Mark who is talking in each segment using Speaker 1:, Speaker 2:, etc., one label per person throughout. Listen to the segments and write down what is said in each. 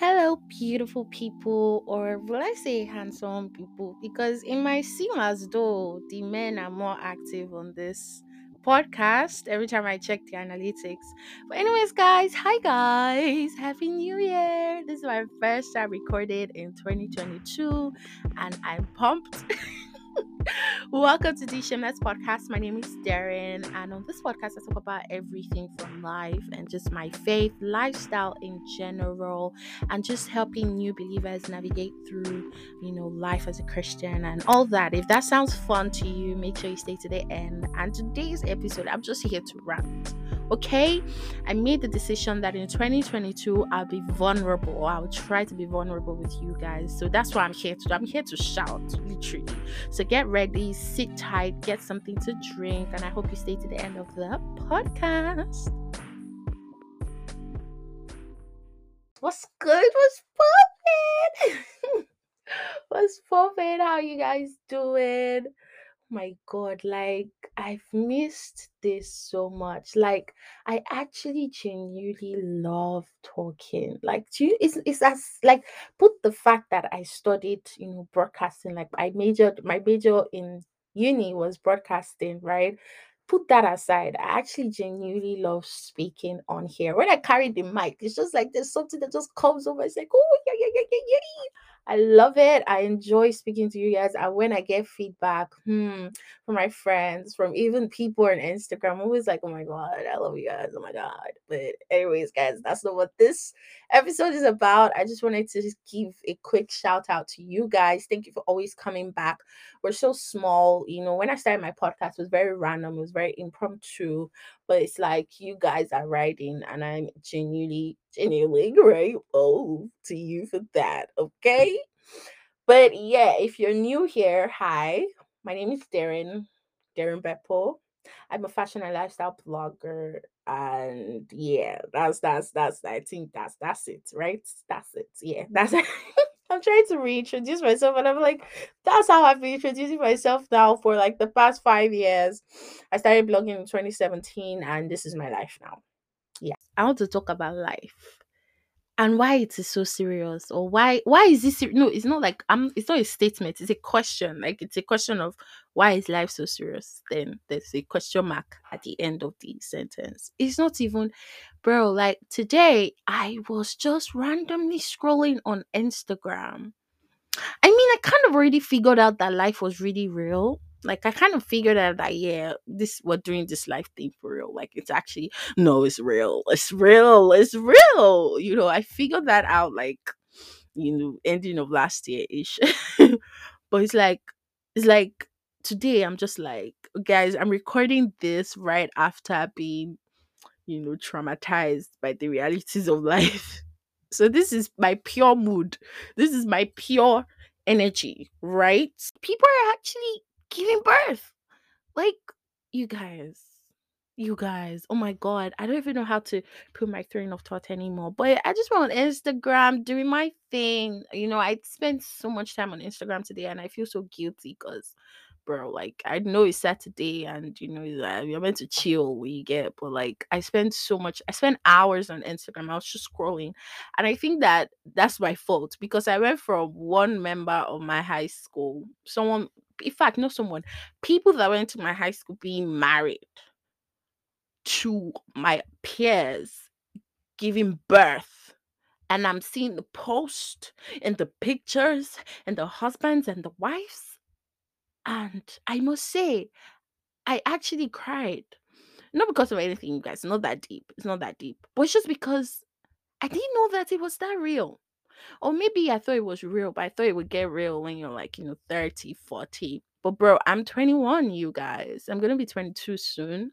Speaker 1: Hello, beautiful people, or will I say handsome people? Because it might seem as though the men are more active on this podcast every time I check the analytics. But, anyways, guys, hi guys, Happy New Year! This is my first time recorded in 2022, and I'm pumped. Welcome to Shameless Podcast. My name is Darren, and on this podcast, I talk about everything from life and just my faith, lifestyle in general, and just helping new believers navigate through, you know, life as a Christian and all that. If that sounds fun to you, make sure you stay to the end. And today's episode, I'm just here to rant. Okay, I made the decision that in 2022 I'll be vulnerable. I'll try to be vulnerable with you guys. So that's why I'm here to. I'm here to shout, literally. So get ready, sit tight, get something to drink, and I hope you stay to the end of the podcast. What's good? What's poppin'? What's poppin'? How you guys doing? My god like i've missed this so much. Like i actually genuinely love talking. Like do you it's, it's as like put the fact that i studied you know broadcasting like i majored my major in uni was broadcasting right? Put that aside. I actually genuinely love speaking on here. When i carry the mic it's just like there's something that just comes over. It's like oh I love it. I enjoy speaking to you guys. And when I get feedback hmm, from my friends, from even people on Instagram, I'm always like, oh my God, I love you guys. Oh my God. But, anyways, guys, that's not what this episode is about. I just wanted to just give a quick shout out to you guys. Thank you for always coming back. We're so small. You know, when I started my podcast, it was very random, it was very impromptu but it's like you guys are writing and i'm genuinely genuinely grateful to you for that okay? But yeah if you're new here hi my name is darren darren beppo. I'm a fashion and lifestyle blogger and yeah that's that's that's i think that's that's it right? That's it yeah that's it I'm trying to reintroduce myself, and I'm like, that's how I've been introducing myself now for like the past five years. I started blogging in 2017, and this is my life now. Yeah, I want to talk about life and why it is so serious or why why is this no it's not like i'm it's not a statement it's a question like it's a question of why is life so serious? Then there's a question mark at the end of the sentence. It's not even bro like today i was just randomly scrolling on instagram. I mean i kind of already figured out that life was really real like I kind of figured out that yeah, this we're doing this life thing for real. Like it's actually no, it's real. It's real. It's real. You know, I figured that out like you know, ending of last year ish. but it's like it's like today I'm just like guys, I'm recording this right after being, you know, traumatized by the realities of life. So this is my pure mood. This is my pure energy, right? People are actually giving birth. Like, you guys, you guys, oh my god, I don't even know how to put my train of thought anymore. But I just went on Instagram doing my thing. You know, I spent so much time on Instagram today and I feel so guilty because bro, like I know it's Saturday and you know you're meant to chill when you get, but like I spent so much, I spent hours on Instagram. I was just scrolling, and I think that that's my fault because I went from one member of my high school, someone, in fact, not someone, people that went to my high school being married to my peers giving birth and I'm seeing the post and the pictures and the husbands and the wives. And I must say, I actually cried. Not because of anything, you guys, not that deep. It's not that deep. But it's just because I didn't know that it was that real. Or maybe I thought it was real, but I thought it would get real when you're like, you know, 30, 40. But bro, I'm 21, you guys. I'm gonna be 22 soon.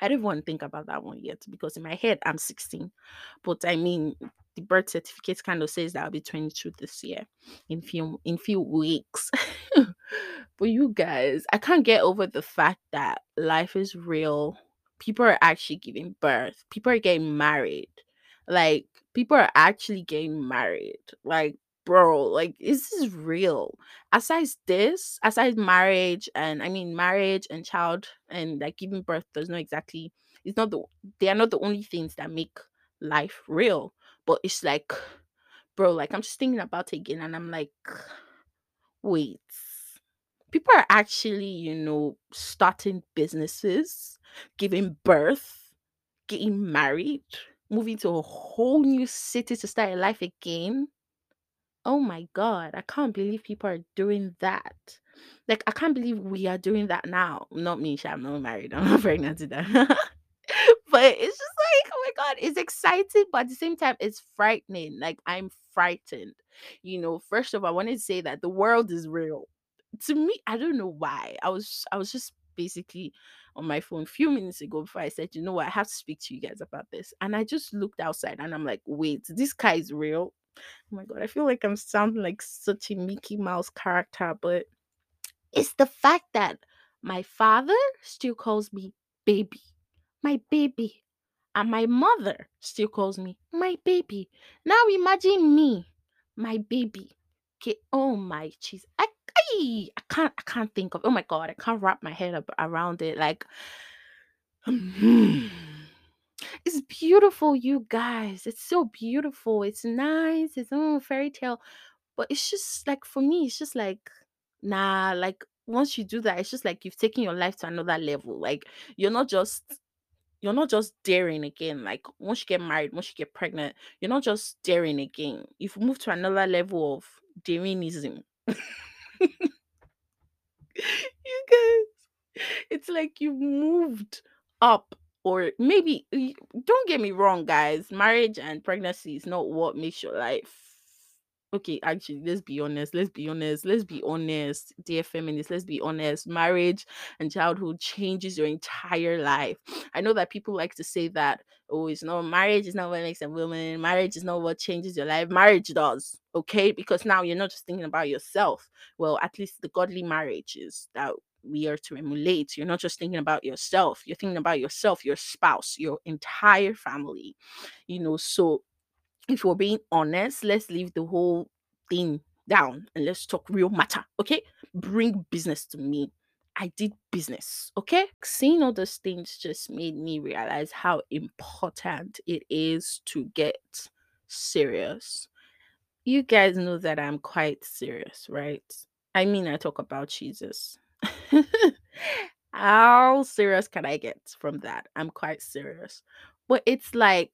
Speaker 1: I don't want to think about that one yet because in my head I'm 16. But I mean the birth certificate kind of says that I'll be 22 this year in few in few weeks. but you guys, I can't get over the fact that life is real. People are actually giving birth. People are getting married. Like people are actually getting married. Like bro, like this is real. Aside this, aside marriage and I mean marriage and child and like giving birth does not exactly it's not the they are not the only things that make life real. But it's like bro, like I'm just thinking about it again and I'm like, wait. People are actually, you know, starting businesses, giving birth, getting married, moving to a whole new city to start a life again. Oh my god, I can't believe people are doing that. Like I can't believe we are doing that now. Not me, I'm not married. I'm not pregnant to that. but it's just like, oh my god, it's exciting, but at the same time, it's frightening. Like I'm frightened. You know, first of all, I want to say that the world is real. To me, I don't know why. I was I was just basically on my phone a few minutes ago before I said, you know what, I have to speak to you guys about this. And I just looked outside and I'm like, wait, this guy is real. Oh my god, I feel like I'm sounding like such a Mickey Mouse character, but it's the fact that my father still calls me baby, my baby, and my mother still calls me my baby. Now imagine me, my baby. Okay, oh my cheese. I, I, can't I can't think of oh my god, I can't wrap my head up around it. Like it's beautiful, you guys. It's so beautiful. It's nice. It's a fairy tale. But it's just like for me, it's just like nah, like once you do that, it's just like you've taken your life to another level. Like you're not just you're not just daring again. Like once you get married, once you get pregnant, you're not just daring again. You've moved to another level of daringism. you guys, it's like you've moved up or maybe don't get me wrong guys marriage and pregnancy is not what makes your life okay actually let's be honest let's be honest let's be honest dear feminists let's be honest marriage and childhood changes your entire life. I know that people like to say that oh it's not marriage is not what makes a woman marriage is not what changes your life. Marriage does okay? Because now you're not just thinking about yourself. Well at least the godly marriages that we are to emulate you're not just thinking about yourself you're thinking about yourself your spouse your entire family you know? So if we're being honest, let's leave the whole thing down and let's talk real matter. Okay. Bring business to me. I did business. Okay. Seeing all those things just made me realize how important it is to get serious. You guys know that I'm quite serious, right? I mean, I talk about Jesus. how serious can I get from that? I'm quite serious. But it's like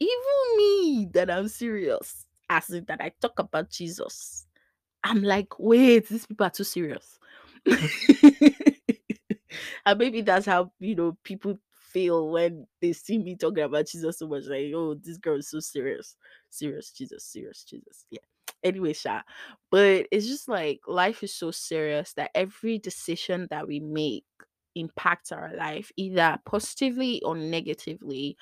Speaker 1: even me that I'm serious, as in that I talk about Jesus, I'm like, wait, these people are too serious. and maybe that's how you know people feel when they see me talking about Jesus so much. Like, oh, this girl is so serious, serious Jesus, serious Jesus. Yeah. Anyway, Sha, but it's just like life is so serious that every decision that we make impacts our life either positively or negatively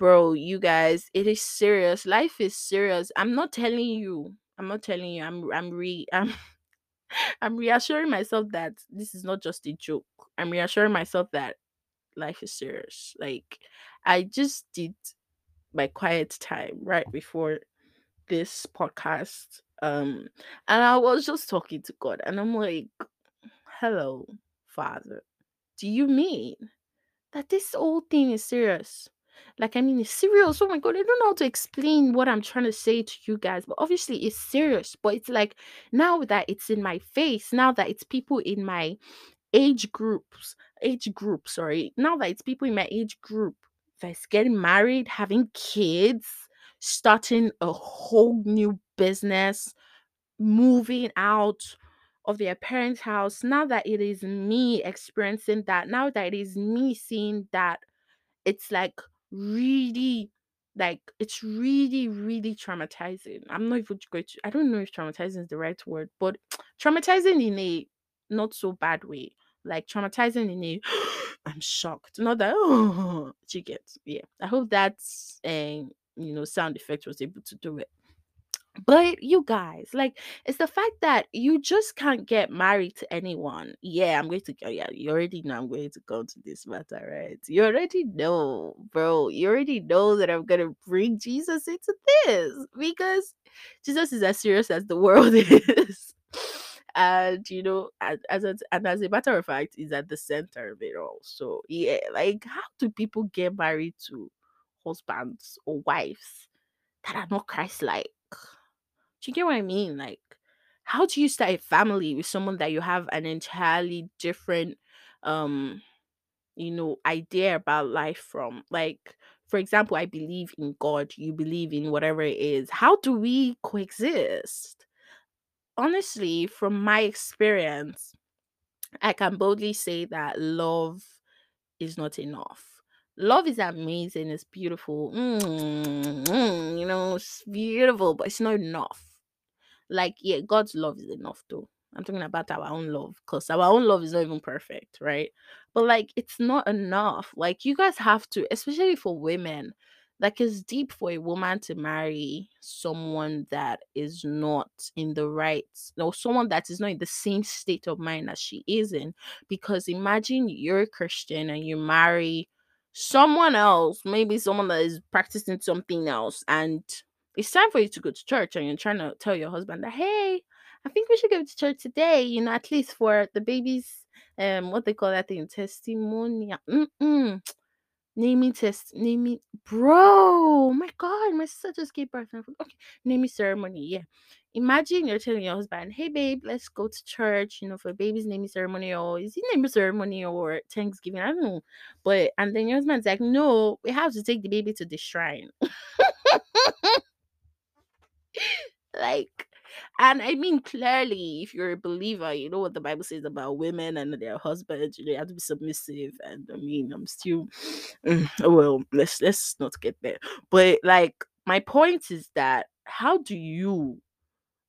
Speaker 1: bro you guys it is serious. Life is serious. I'm not telling you i'm not telling you i'm i'm re i'm i'm reassuring myself that this is not just a joke. I'm reassuring myself that life is serious. Like i just did my quiet time right before this podcast um and i was just talking to god and i'm like hello father. Do you mean that this whole thing is serious. Like, I mean, it's serious. Oh my god, I don't know how to explain what I'm trying to say to you guys, but obviously it's serious. But it's like now that it's in my face, now that it's people in my age groups, age group, sorry, now that it's people in my age group that's getting married, having kids, starting a whole new business, moving out of their parents' house, now that it is me experiencing that, now that it is me seeing that, it's like really, like, it's really, really traumatizing. I'm not even going to, I don't know if traumatizing is the right word, but traumatizing in a not so bad way. Like traumatizing in a, I'm shocked. Not that, oh, you get, yeah. I hope that's, um, you know, sound effect was able to do it. But you guys, like, it's the fact that you just can't get married to anyone. Yeah, I'm going to go. Yeah, you already know I'm going to go to this matter, right? You already know, bro. You already know that I'm going to bring Jesus into this because Jesus is as serious as the world is. And you know, as, as a, and as a matter of fact, is at the center of it all. So yeah, like how do people get married to husbands or wives that are not Christ-like? Do you get what I mean? Like, how do you start a family with someone that you have an entirely different um you know idea about life from? Like for example i believe in god you believe in whatever it is. How do we coexist? Honestly from my experience i can boldly say that love is not enough. Love is amazing it's beautiful mm, mm, you know it's beautiful but it's not enough like, yeah, God's love is enough though. I'm talking about our own love because our own love is not even perfect, right? But like, it's not enough. Like, you guys have to, especially for women, like, it's deep for a woman to marry someone that is not in the right, no, someone that is not in the same state of mind as she is in. Because imagine you're a Christian and you marry someone else, maybe someone that is practicing something else, and it's time for you to go to church and you're trying to tell your husband that hey i think we should go to church today you know at least for the baby's um what they call that thing testimony Mm-mm. naming test naming bro oh my god my sister just gave birth okay naming ceremony yeah. Imagine you're telling your husband hey babe let's go to church you know for baby's naming ceremony or is it naming ceremony or thanksgiving? I don't know. But and then your husband's like no we have to take the baby to the shrine like and i mean clearly if you're a believer you know what the bible says about women and their husbands you know, have to be submissive and i mean i'm still mm, well let's let's not get there. But like my point is that how do you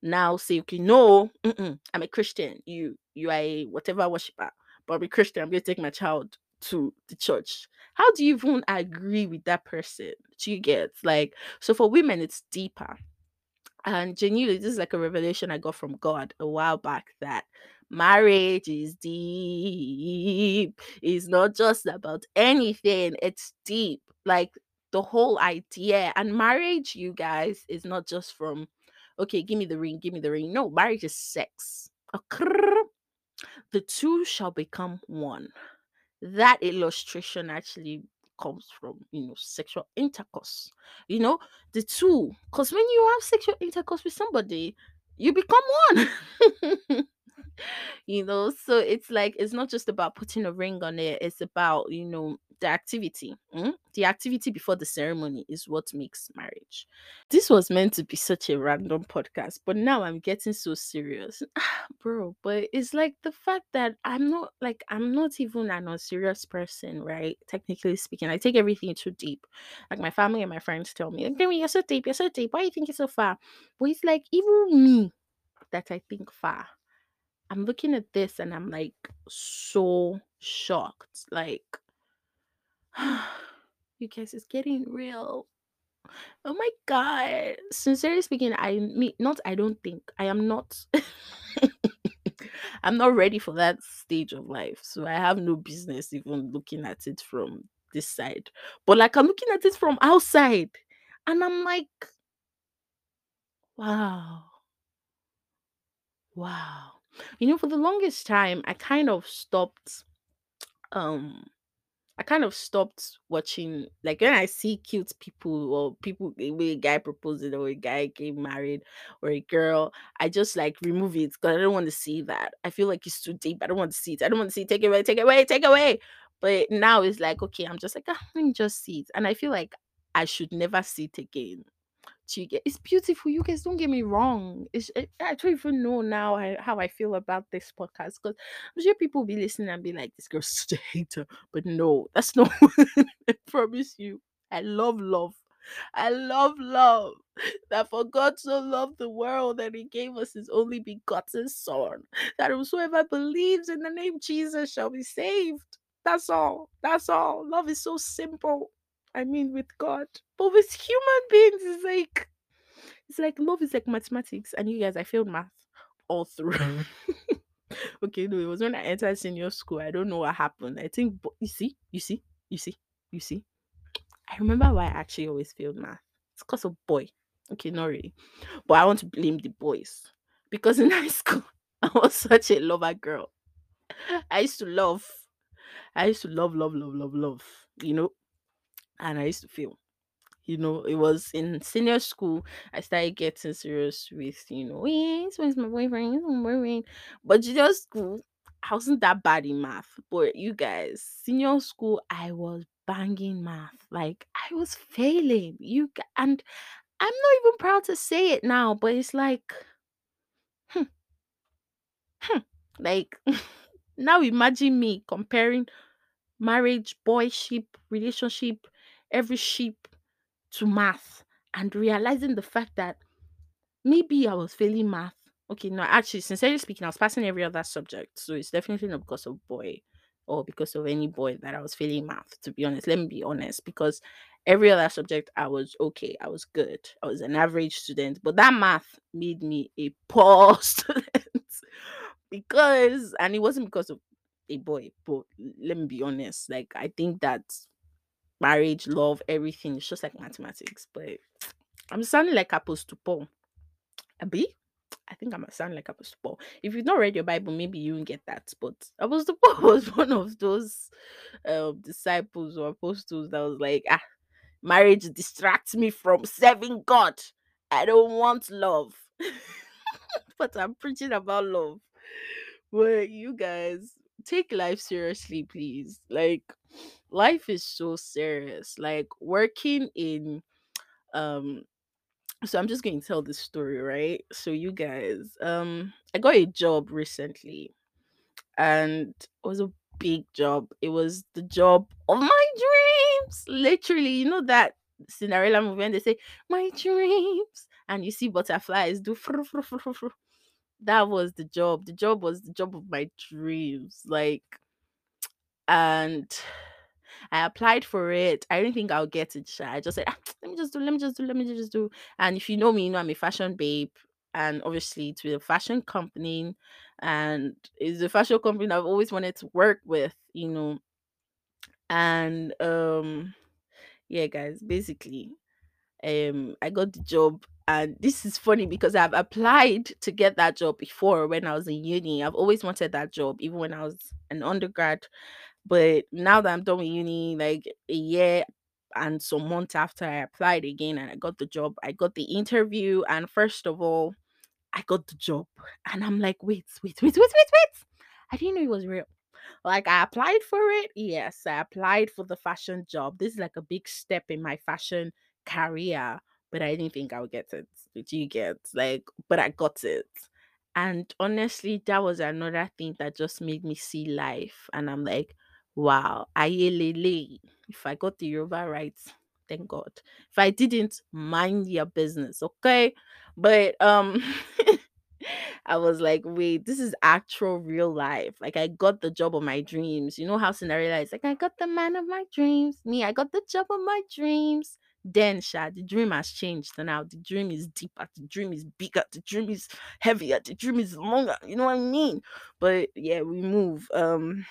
Speaker 1: now say okay no i'm a christian. You you are a whatever worshiper but i'm a christian. I'm going to take my child to the church. How do you even agree with that person? Do you get like so for women it's deeper and genuinely, this is like a revelation I got from God a while back that marriage is deep. It's not just about anything, it's deep. Like the whole idea. And marriage, you guys, is not just from, okay, give me the ring, give me the ring. No, marriage is sex. The two shall become one. That illustration actually comes from you know sexual intercourse. You know the two because when you have sexual intercourse with somebody you become one you know so it's like it's not just about putting a ring on it it's about you know the activity mm? the activity before the ceremony is what makes marriage. This was meant to be such a random podcast but now i'm getting so serious. Bro but it's like the fact that i'm not like i'm not even an unserious person right? Technically speaking i take everything too deep. Like my family and my friends tell me okay you're so deep you're so deep. Why are you thinking so far? But it's like even me that i think far I'm looking at this and I'm like so shocked. Like, you guys, it's getting real. Oh my god. Sincerely speaking, I mean, not, I don't think, I am not. I'm not ready for that stage of life. So I have no business even looking at it from this side. But like, I'm looking at it from outside and I'm like, wow. Wow. You know, for the longest time, I kind of stopped um I kind of stopped watching like when I see cute people or people when a guy proposing or a guy getting married or a girl, I just like remove it because I don't want to see that. I feel like it's too deep. I don't want to see it. I don't want to see it. Take it away, take it away, take it away. But now it's like, okay, I'm just like, ah, let me just see it. And I feel like I should never see it again it's beautiful you guys don't get me wrong it's I, I don't even know now how i feel about this podcast because i'm sure people will be listening and be like this girl's such a hater but no that's not i promise you i love love I love love. That for God so loved the world that he gave us his only begotten son. That whosoever believes in the name Jesus shall be saved. That's all. That's all. Love is so simple. I mean, with God, but with human beings, it's like it's like love is like mathematics. And you guys, I failed math all through. Mm-hmm. okay, no, it was when I entered senior school. I don't know what happened. I think, but you see, you see, you see, you see. I remember why I actually always failed math. It's because of boy. Okay, not really, but I want to blame the boys because in high school I was such a lover girl. I used to love. I used to love, love, love, love, love. You know, and I used to feel. you know, it was in senior school. I started getting serious with, you know, yes, when's my boyfriend? My boyfriend? But junior school, I wasn't that bad in math. But you guys, senior school, I was banging math. Like I was failing. You and I'm not even proud to say it now, but it's like, hmm, hmm, like now imagine me comparing marriage, boyship, relationship, every sheep to math and realizing the fact that maybe I was failing math. Okay, no, actually, sincerely speaking, I was passing every other subject. So it's definitely not because of boy or because of any boy that I was failing math, to be honest. Let me be honest, because every other subject I was okay. I was good. I was an average student. But that math made me a poor student. because and it wasn't because of a boy, but let me be honest. Like I think that marriage, love, everything. It's just like mathematics. But I'm sounding like to Paul. Abi? I think I'm sounding like Apostle Paul. If you've not read your Bible, maybe you won't get that. But Apostle Paul was one of those um, disciples or apostles that was like, ah, marriage distracts me from serving God. I don't want love. but I'm preaching about love. Well, you guys take life seriously, please. Like, life is so serious. Like, working in um so i'm just going to tell this story right so you guys um i got a job recently and it was a big job it was the job of my dreams literally you know that cinderella movie and they say my dreams and you see butterflies do that was the job the job was the job of my dreams like and I applied for it. I didn't think I'll get it. I just said, "Ah, let me just do, let me just do, let me just do. And if you know me, you know I'm a fashion babe. And obviously, it's with a fashion company, and it's a fashion company I've always wanted to work with, you know. And um, yeah, guys, basically, um, I got the job, and this is funny because I've applied to get that job before when I was in uni. I've always wanted that job, even when I was an undergrad. But now that I'm done with uni, like a year and some months after I applied again and I got the job, I got the interview. And first of all, I got the job. And I'm like, wait, wait, wait, wait, wait, wait. I didn't know it was real. Like I applied for it. Yes, I applied for the fashion job. This is like a big step in my fashion career, but I didn't think I would get it. Did you get like but I got it. And honestly, that was another thing that just made me see life. And I'm like, wow, ayelele. If I got the Yoruba right, thank God. If I didn't, mind your business, okay? But um I was like, wait, this is actual real life. Like I got the job of my dreams. You know how Cinderella is like, I got the man of my dreams. Me, I got the job of my dreams. Then, Sha, the dream has changed. Now the dream is deeper, the dream is bigger, the dream is heavier, the dream is longer. You know what I mean? But yeah, we move. Um,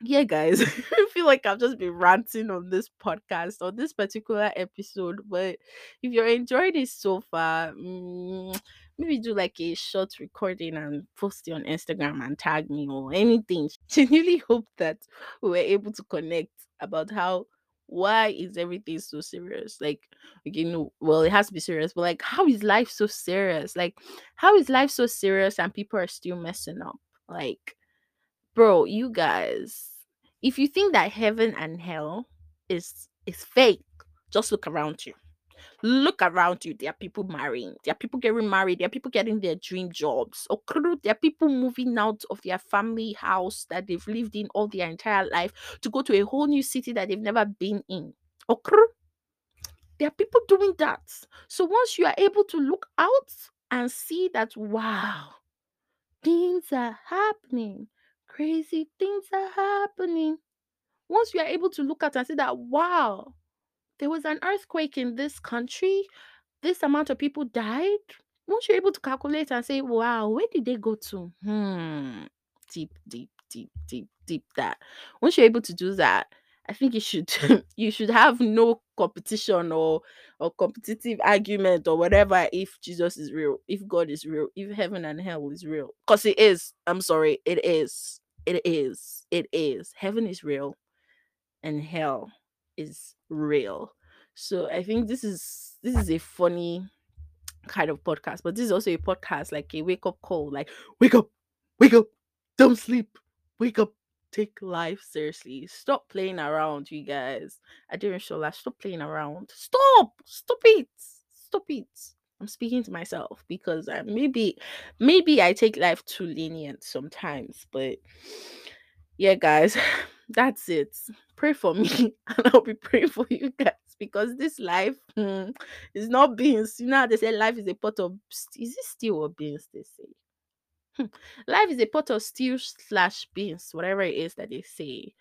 Speaker 1: yeah, guys, I feel like I've just been ranting on this podcast on this particular episode. But if you're enjoying it so far, mm, maybe do like a short recording and post it on Instagram and tag me or anything. Genuinely hope that we were able to connect about how why is everything so serious? Like, okay, no, well, it has to be serious, but like, how is life so serious? Like, how is life so serious and people are still messing up? Like, bro you guys if you think that heaven and hell is is fake just look around you look around you there are people marrying there are people getting married there are people getting their dream jobs okay there are people moving out of their family house that they've lived in all their entire life to go to a whole new city that they've never been in okay there are people doing that so once you are able to look out and see that wow things are happening. Crazy things are happening. Once you are able to look at and see that, wow, there was an earthquake in this country, this amount of people died. Once you're able to calculate and say, wow, where did they go to? Hmm, deep, deep, deep, deep, deep that. Once you're able to do that, I think you should you should have no competition or or competitive argument or whatever if Jesus is real, if God is real, if heaven and hell is real. Because it is. I'm sorry, it is. It is. It is. Heaven is real and hell is real. So I think this is this is a funny kind of podcast, but this is also a podcast like a wake up call, like wake up, wake up, don't sleep, wake up, take life seriously. Stop playing around, you guys. I didn't show that. Stop playing around. Stop, stop it, stop it. I'm speaking to myself because I, maybe maybe I take life too lenient sometimes, but yeah, guys, that's it. Pray for me, and I'll be praying for you guys because this life hmm, is not beans. You know they say life is a pot of is it steel or beans? They say Hmm. life is a pot of steel slash beans, whatever it is that they say.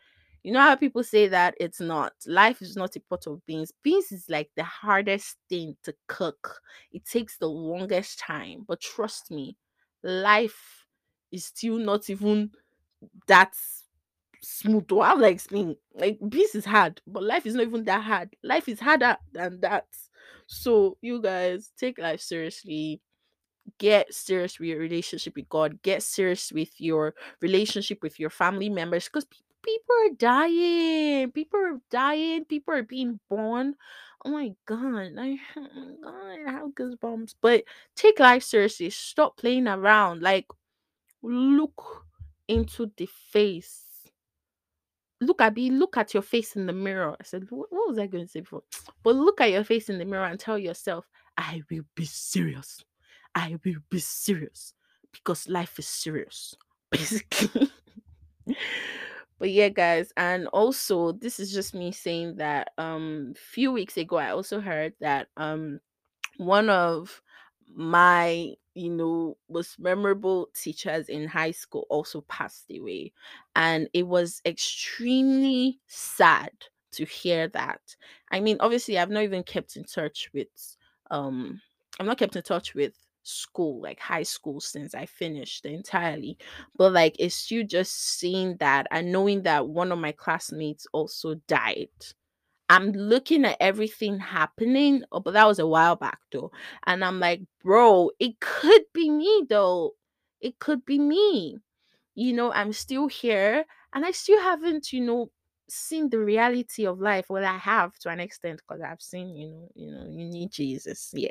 Speaker 1: You know how people say that it's not. Life is not a pot of beans. Beans is like the hardest thing to cook. It takes the longest time. But trust me, life is still not even that smooth. How will I explain? Like beans is hard, but life is not even that hard. Life is harder than that. So you guys take life seriously get serious with your relationship with God, get serious with your relationship with your family members because people are dying, people are dying, people are being born. Oh my god, I, oh my god, I have goosebumps. But take life seriously. Stop playing around. Like, look into the face. Look at me, look at your face in the mirror. I said, what, was I going to say before? But look at your face in the mirror and tell yourself, I will be serious. I will be serious because life is serious, basically. but yeah, guys, and also this is just me saying that um a few weeks ago I also heard that um one of my you know most memorable teachers in high school also passed away. And it was extremely sad to hear that. I mean obviously i've not even kept in touch with um i'm not kept in touch with school like high school since i finished entirely. But like it's you just seeing that and knowing that one of my classmates also died I'm looking at everything happening. Oh, but that was a while back though. And I'm like, bro, it could be me though. It could be me. You know, I'm still here and I still haven't, you know, seen the reality of life. Well, I have to an extent because I've seen, you know, you know, you need Jesus. Yeah.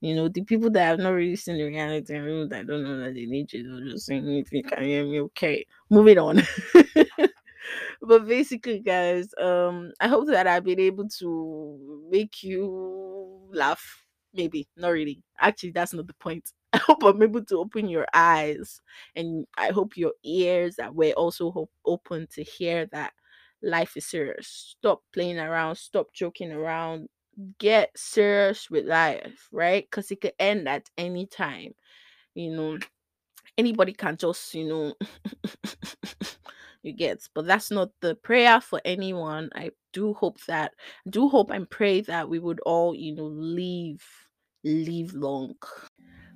Speaker 1: You know, the people that have not really seen the reality and people that don't know that they need Jesus just saying if you can hear me, okay. Moving on. but basically guys um i hope that i've been able to make you laugh. Maybe not really. Actually that's not the point. I hope i'm able to open your eyes and i hope your ears that were also hope open to hear that life is serious. Stop playing around stop joking around. Get serious with life right? Because it could end at any time you know. Anybody can just you know you get but that's not the prayer for anyone. I do hope that do hope and pray that we would all you know live live long.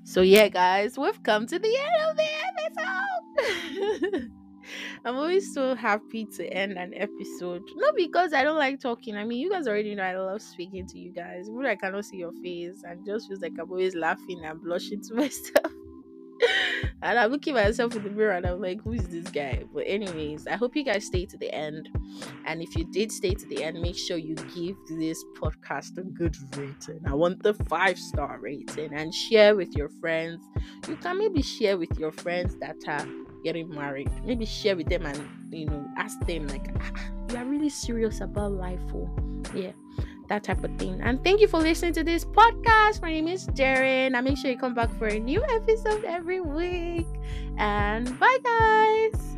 Speaker 1: So yeah guys we've come to the end of the episode. I'm always so happy to end an episode not because i don't like talking. I mean you guys already know i love speaking to you guys. But i cannot see your face and just feels like i'm always laughing and blushing to myself and I'm looking at myself in the mirror and I'm like, who is this guy? But, anyways, I hope you guys stay to the end. And if you did stay to the end, make sure you give this podcast a good rating. I want the five star rating and share with your friends. You can maybe share with your friends that are getting married. Maybe share with them and, you know, ask them, like, ah, you are really serious about life. Oh, yeah that type of thing. And thank you for listening to this podcast. My name is Jaren. And make sure you come back for a new episode every week. And bye, guys.